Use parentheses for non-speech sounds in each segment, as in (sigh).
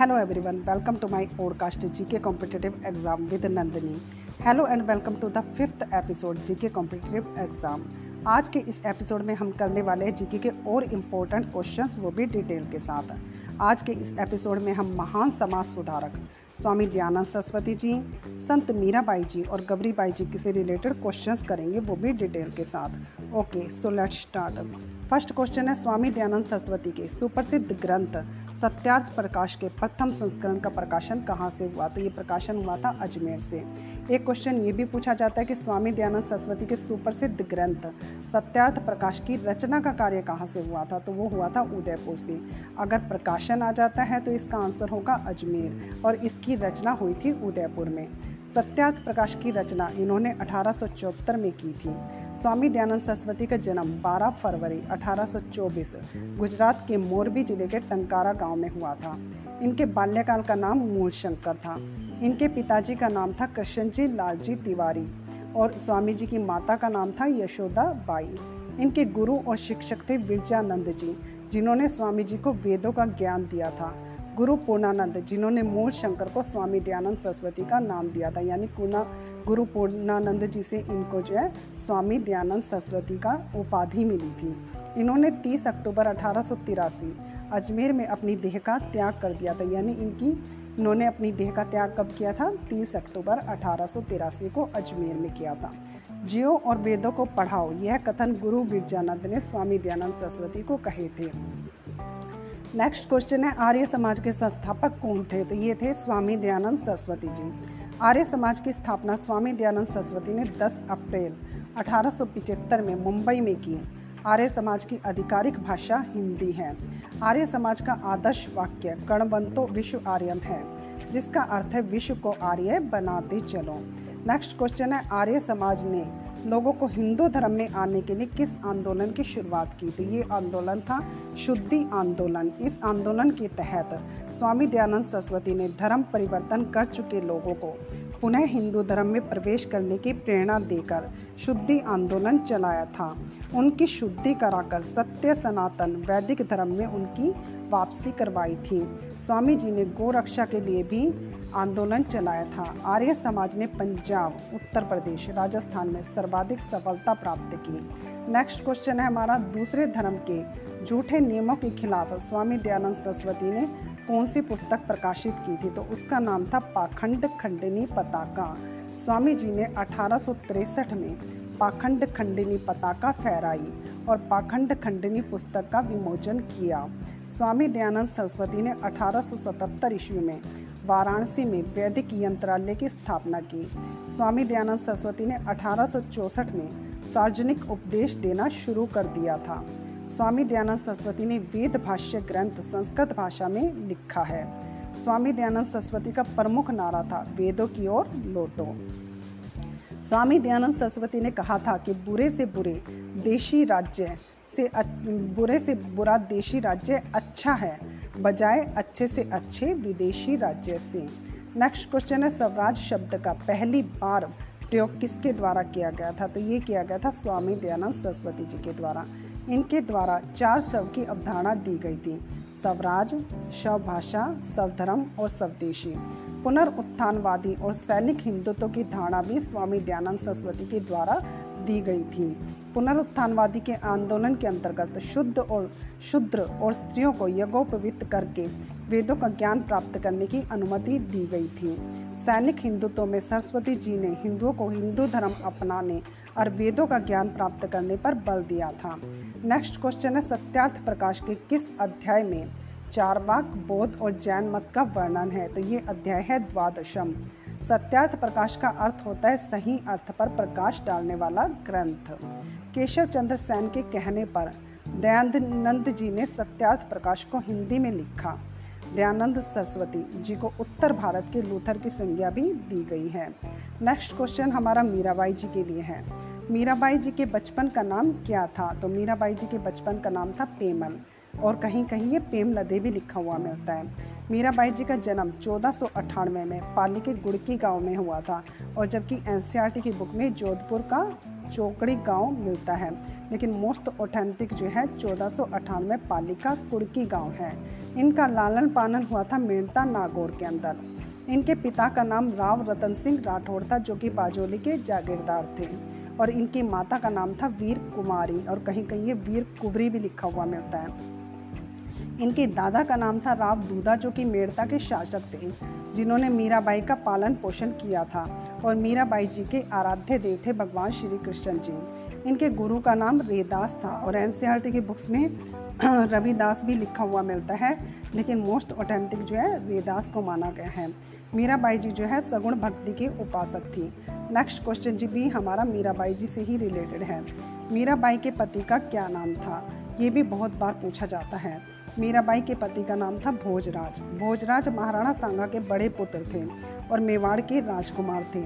Hello everyone welcome to my podcast GK competitive exam with Nandini hello and welcome to the fifth episode GK competitive exam आज के इस episode में हम करने वाले हैं जीके के और इम्पोर्टेंट क्वेश्चंस वो भी डिटेल के साथ। आज के इस एपिसोड में हम महान समाज सुधारक स्वामी दयानंद सरस्वती जी, संत मीराबाई जी और गबरी बाई जी से रिलेटेड क्वेश्चंस करेंगे वो भी डिटेल के साथ। Okay so let's start first question है स्वामी दयानंद सरस्वती के सुप्रसिद्ध ग्रंथ सत्यार्थ प्रकाश के प्रथम संस्करण का प्रकाशन कहाँ से हुआ? तो ये प्रकाशन हुआ था अजमेर से। एक क्वेश्चन ये भी पूछा जाता है कि स्वामी दयानंद सरस्वती के सुप्रसिद्ध ग्रंथ सत्यार्थ प्रकाश की रचना का कार्य कहाँ से हुआ था? तो वो हुआ था उदयपुर से। अगर प्रकाशन आ जाता है तो इसका आंसर होगा अजमेर। और इसकी रचना हुई थी उदयपुर में। सत्यार्थ प्रकाश की रचना इन्होंने अठारह में की थी। स्वामी दयानंद सरस्वती का जन्म 12 फरवरी 1824 गुजरात के मोरबी ज़िले के टंकारा गाँव में हुआ था। इनके बाल्यकाल का नाम मूल शंकर था। इनके पिताजी का नाम था कृष्णजी लालजी तिवारी और स्वामी जी की माता का नाम था यशोदा बाई। इनके गुरु और शिक्षक थे विरजानंद जी, जिन्होंने स्वामी जी को वेदों का ज्ञान दिया था। गुरु पूर्णानंद, जिन्होंने मूल शंकर को स्वामी दयानंद सरस्वती का नाम दिया था। यानी पूर्णा, गुरु पूर्णानंद जी से इनको जो है स्वामी दयानंद सरस्वती का उपाधि मिली थी। इन्होंने 30 अक्टूबर अठारह सौ तिरासी अजमेर में अपनी देह का त्याग कर दिया था। यानी इनकी, इन्होंने अपनी देह का त्याग कब किया था? 30 अक्टूबर अठारह सौ तिरासी को अजमेर में किया था। जियो और वेदों को पढ़ाओ। यह कथन गुरु बिरजानंद ने स्वामी दयानंद सरस्वती को कहे थे। नेक्स्ट क्वेश्चन है, आर्य समाज के संस्थापक कौन थे? तो ये थे स्वामी दयानंद सरस्वती जी। आर्य समाज की स्थापना स्वामी दयानंद सरस्वती ने 10 अप्रैल अठारह में मुंबई में की। आर्य समाज की आधिकारिक भाषा हिंदी है। आर्य समाज का आदर्श वाक्य कणबंतो विश्व आर्यन है, जिसका अर्थ है विश्व को आर्य बनाते चलो। नेक्स्ट क्वेश्चन है, आर्य समाज ने लोगों को हिंदू धर्म में आने के लिए किस आंदोलन की शुरुआत की? तो ये आंदोलन था शुद्धि आंदोलन। इस आंदोलन के तहत स्वामी दयानंद सरस्वती ने धर्म परिवर्तन कर चुके लोगों को पुनः हिंदू धर्म में प्रवेश करने की प्रेरणा देकर शुद्धि आंदोलन चलाया था। उनकी शुद्धि कराकर सत्य, सनातन, वैदिक धर्म में उनकी वापसी करवाई थी। स्वामी जी ने गोरक्षा के लिए भी आंदोलन चलाया था। आर्य समाज ने पंजाब, उत्तर प्रदेश, राजस्थान में सर्वाधिक सफलता प्राप्त की। नेक्स्ट क्वेश्चन है हमारा दूसरे धर्म के झूठे नियमों के खिलाफ स्वामी दयानंद सरस्वती ने कौन सी पुस्तक प्रकाशित की थी? तो उसका नाम था पाखंड खंडनी पताका। स्वामी जी ने अठारह में पाखंड खंडनी पताका फहराई और पाखंड खंडनी पुस्तक का विमोचन किया। स्वामी दयानंद सरस्वती ने 1877 ईस्वी में वाराणसी में वैदिक यंत्रालय की स्थापना की। स्वामी दयानंद सरस्वती ने अठारह में सार्वजनिक उपदेश देना शुरू कर दिया था। स्वामी दयानंद सरस्वती ने वेद भाष्य ग्रंथ संस्कृत भाषा में लिखा है। स्वामी दयानंद सरस्वती का प्रमुख नारा था वेदों की ओर लौटो। स्वामी दयानंद सरस्वती ने कहा था कि बुरे से बुरे देशी राज्य से बुरे से बुरा देशी राज्य अच्छा है, बजाय अच्छे से अच्छे विदेशी राज्य से। नेक्स्ट क्वेश्चन है, स्वराज शब्द का पहली बार प्रयोग किसके द्वारा किया गया था? तो ये किया गया था स्वामी दयानंद सरस्वती जी के द्वारा। इनके द्वारा चार शव की अवधारणा दी गई थी। स्वराज शव स्वभाषा स्वधर्म और स्वदेशी पुनरुत्थानवादी और सैनिक हिंदुत्व की धारणा भी स्वामी दयानंद सरस्वती के द्वारा दी गई थी। पुनरुत्थानवादी के आंदोलन के अंतर्गत शुद्ध और शुद्र और स्त्रियों को यज्ञोपवित करके वेदों का ज्ञान प्राप्त करने की अनुमति दी गई थी। सैनिक हिंदुत्व में सरस्वती जी ने हिंदुओं को हिंदू धर्म अपनाने और वेदों का ज्ञान प्राप्त करने पर बल दिया था। नेक्स्ट क्वेश्चन है, सत्यार्थ प्रकाश के किस अध्याय में चारवाक, बौद्ध और जैन मत का वर्णन है? तो ये अध्याय है, द्वादशम। सत्यार्थ प्रकाश का अर्थ होता है सही अर्थ पर प्रकाश डालने वाला ग्रंथ। केशव चंद्र सेन के कहने पर दयानंद जी ने सत्यार्थ प्रकाश को हिंदी में लिखा। दयानंद सरस्वती जी को उत्तर भारत के लूथर की संज्ञा भी दी गई है। नेक्स्ट क्वेश्चन हमारा मीराबाई जी के लिए है। मीराबाई जी के बचपन का नाम क्या था? तो मीराबाई जी के बचपन का नाम था पेमल। और कहीं कहीं ये प्रेम लदे भी लिखा हुआ मिलता है। मीराबाई जी का जन्म चौदह में पाली के गुड़की गाँव में हुआ था और जबकि एन की बुक में जोधपुर का चौकड़ी गाँव मिलता है। लेकिन मोस्ट ऑथेंटिक जो है चौदह सौ अठानवे पालिका कुड़की गाँव है। इनका लालन पालन हुआ था मेड़ता नागौर के अंदर। इनके पिता का नाम राव रतन सिंह राठौड़ था, जो कि बाजोली के जागीरदार थे। और इनकी माता का नाम था वीर कुमारी और कहीं कहीं ये वीर कुबरी भी लिखा हुआ मिलता है। इनके दादा का नाम था राव दूधा जो कि मेड़ता के शासक थे, जिन्होंने मीराबाई का पालन पोषण किया था और मीराबाई जी के आराध्य देव थे भगवान श्री कृष्ण जी। इनके गुरु का नाम रेदास था और एन की बुक्स में (clears throat) रविदास भी लिखा हुआ मिलता है, लेकिन मोस्ट ऑथेंटिक जो है रेदास को माना गया है। मीराबाई जी जो है सगुण भक्ति के उपासक थी। नेक्स्ट क्वेश्चन जी भी हमारा मीराबाई जी से ही रिलेटेड है। मीराबाई के पति का क्या नाम था? ये भी बहुत बार पूछा जाता है। मीराबाई के पति का नाम था भोजराज। भोजराज महाराणा सांगा के बड़े पुत्र थे और मेवाड़ के राजकुमार थे।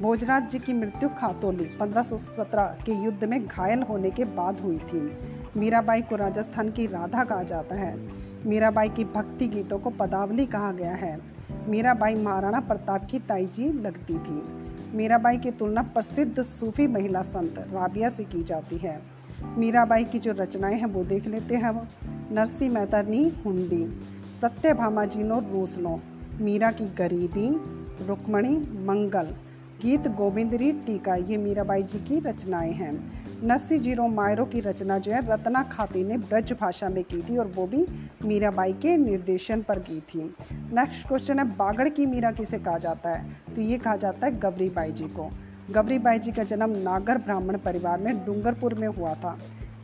भोजराज जी की मृत्यु खातोली 1517 के युद्ध में घायल होने के बाद हुई थी। मीराबाई को राजस्थान की राधा कहा जाता है। मीराबाई की भक्ति गीतों को पदावली कहा गया है। मीराबाई महाराणा प्रताप की ताई जी लगती थी। मीराबाई की तुलना प्रसिद्ध सूफी महिला संत राबिया से की जाती है। मीराबाई की जो रचनाएँ हैं, वो देख लेते हैं हम नरसी मेहता हुंडी सत्यभामा जी नो रूसनो मीरा की गरीबी, रुक्मणी, मंगल। गीत गोविंदरी टीका, ये मीराबाई जी की रचनाएँ हैं। नरसी ज़ीरो मायरो की रचना जो है, रत्ना खाती ने ब्रज भाषा में की थी और वो भी मीराबाई के निर्देशन पर की थी। नेक्स्ट क्वेश्चन है, बागड़ की मीरा किसे कहा जाता है? तो ये कहा जाता है गबरी बाई जी को। गबरी बाई जी का जन्म नागर ब्राह्मण परिवार में डूंगरपुर में हुआ था।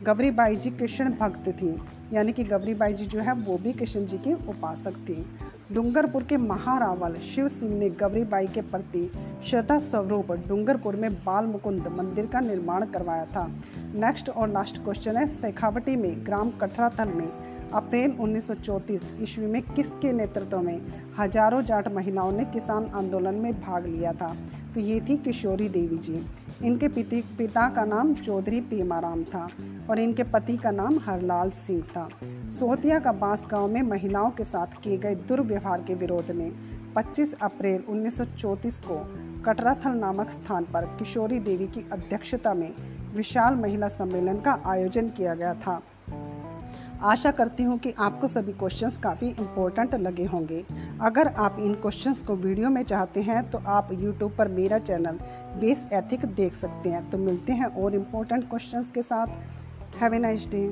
गबरी बाई जी कृष्ण भक्त थी, यानी कि गबरी बाई जी जो है, वो भी कृष्ण जी की उपासक थी। डूंगरपुर के महारावल शिव सिंह ने गबरी बाई के प्रति श्रद्धा स्वरूप डूंगरपुर में बाल मुकुंद मंदिर का निर्माण करवाया था। नेक्स्ट और लास्ट क्वेश्चन है शेखावटी में ग्राम कठराथल में अप्रैल 1934 ईस्वी में किसके नेतृत्व में हज़ारों जाट महिलाओं ने किसान आंदोलन में भाग लिया था? तो ये थी किशोरी देवी जी। इनके पिति, पिता का नाम चौधरी पेमाराम था और इनके पति का नाम हरलाल सिंह था। सोहतिया का बाँस गाँव में महिलाओं के साथ किए गए दुर्व्यवहार के विरोध में 25 अप्रैल 1934 को कटराथल नामक स्थान पर किशोरी देवी की अध्यक्षता में विशाल महिला सम्मेलन का आयोजन किया गया था। आशा करती हूँ कि आपको सभी क्वेश्चंस काफ़ी इम्पोर्टेंट लगे होंगे। अगर आप इन क्वेश्चंस को वीडियो में चाहते हैं तो आप यूट्यूब पर मेरा चैनल बेस एथिक देख सकते हैं। तो मिलते हैं और इम्पोर्टेंट क्वेश्चंस के साथ। हैवे नाइस डे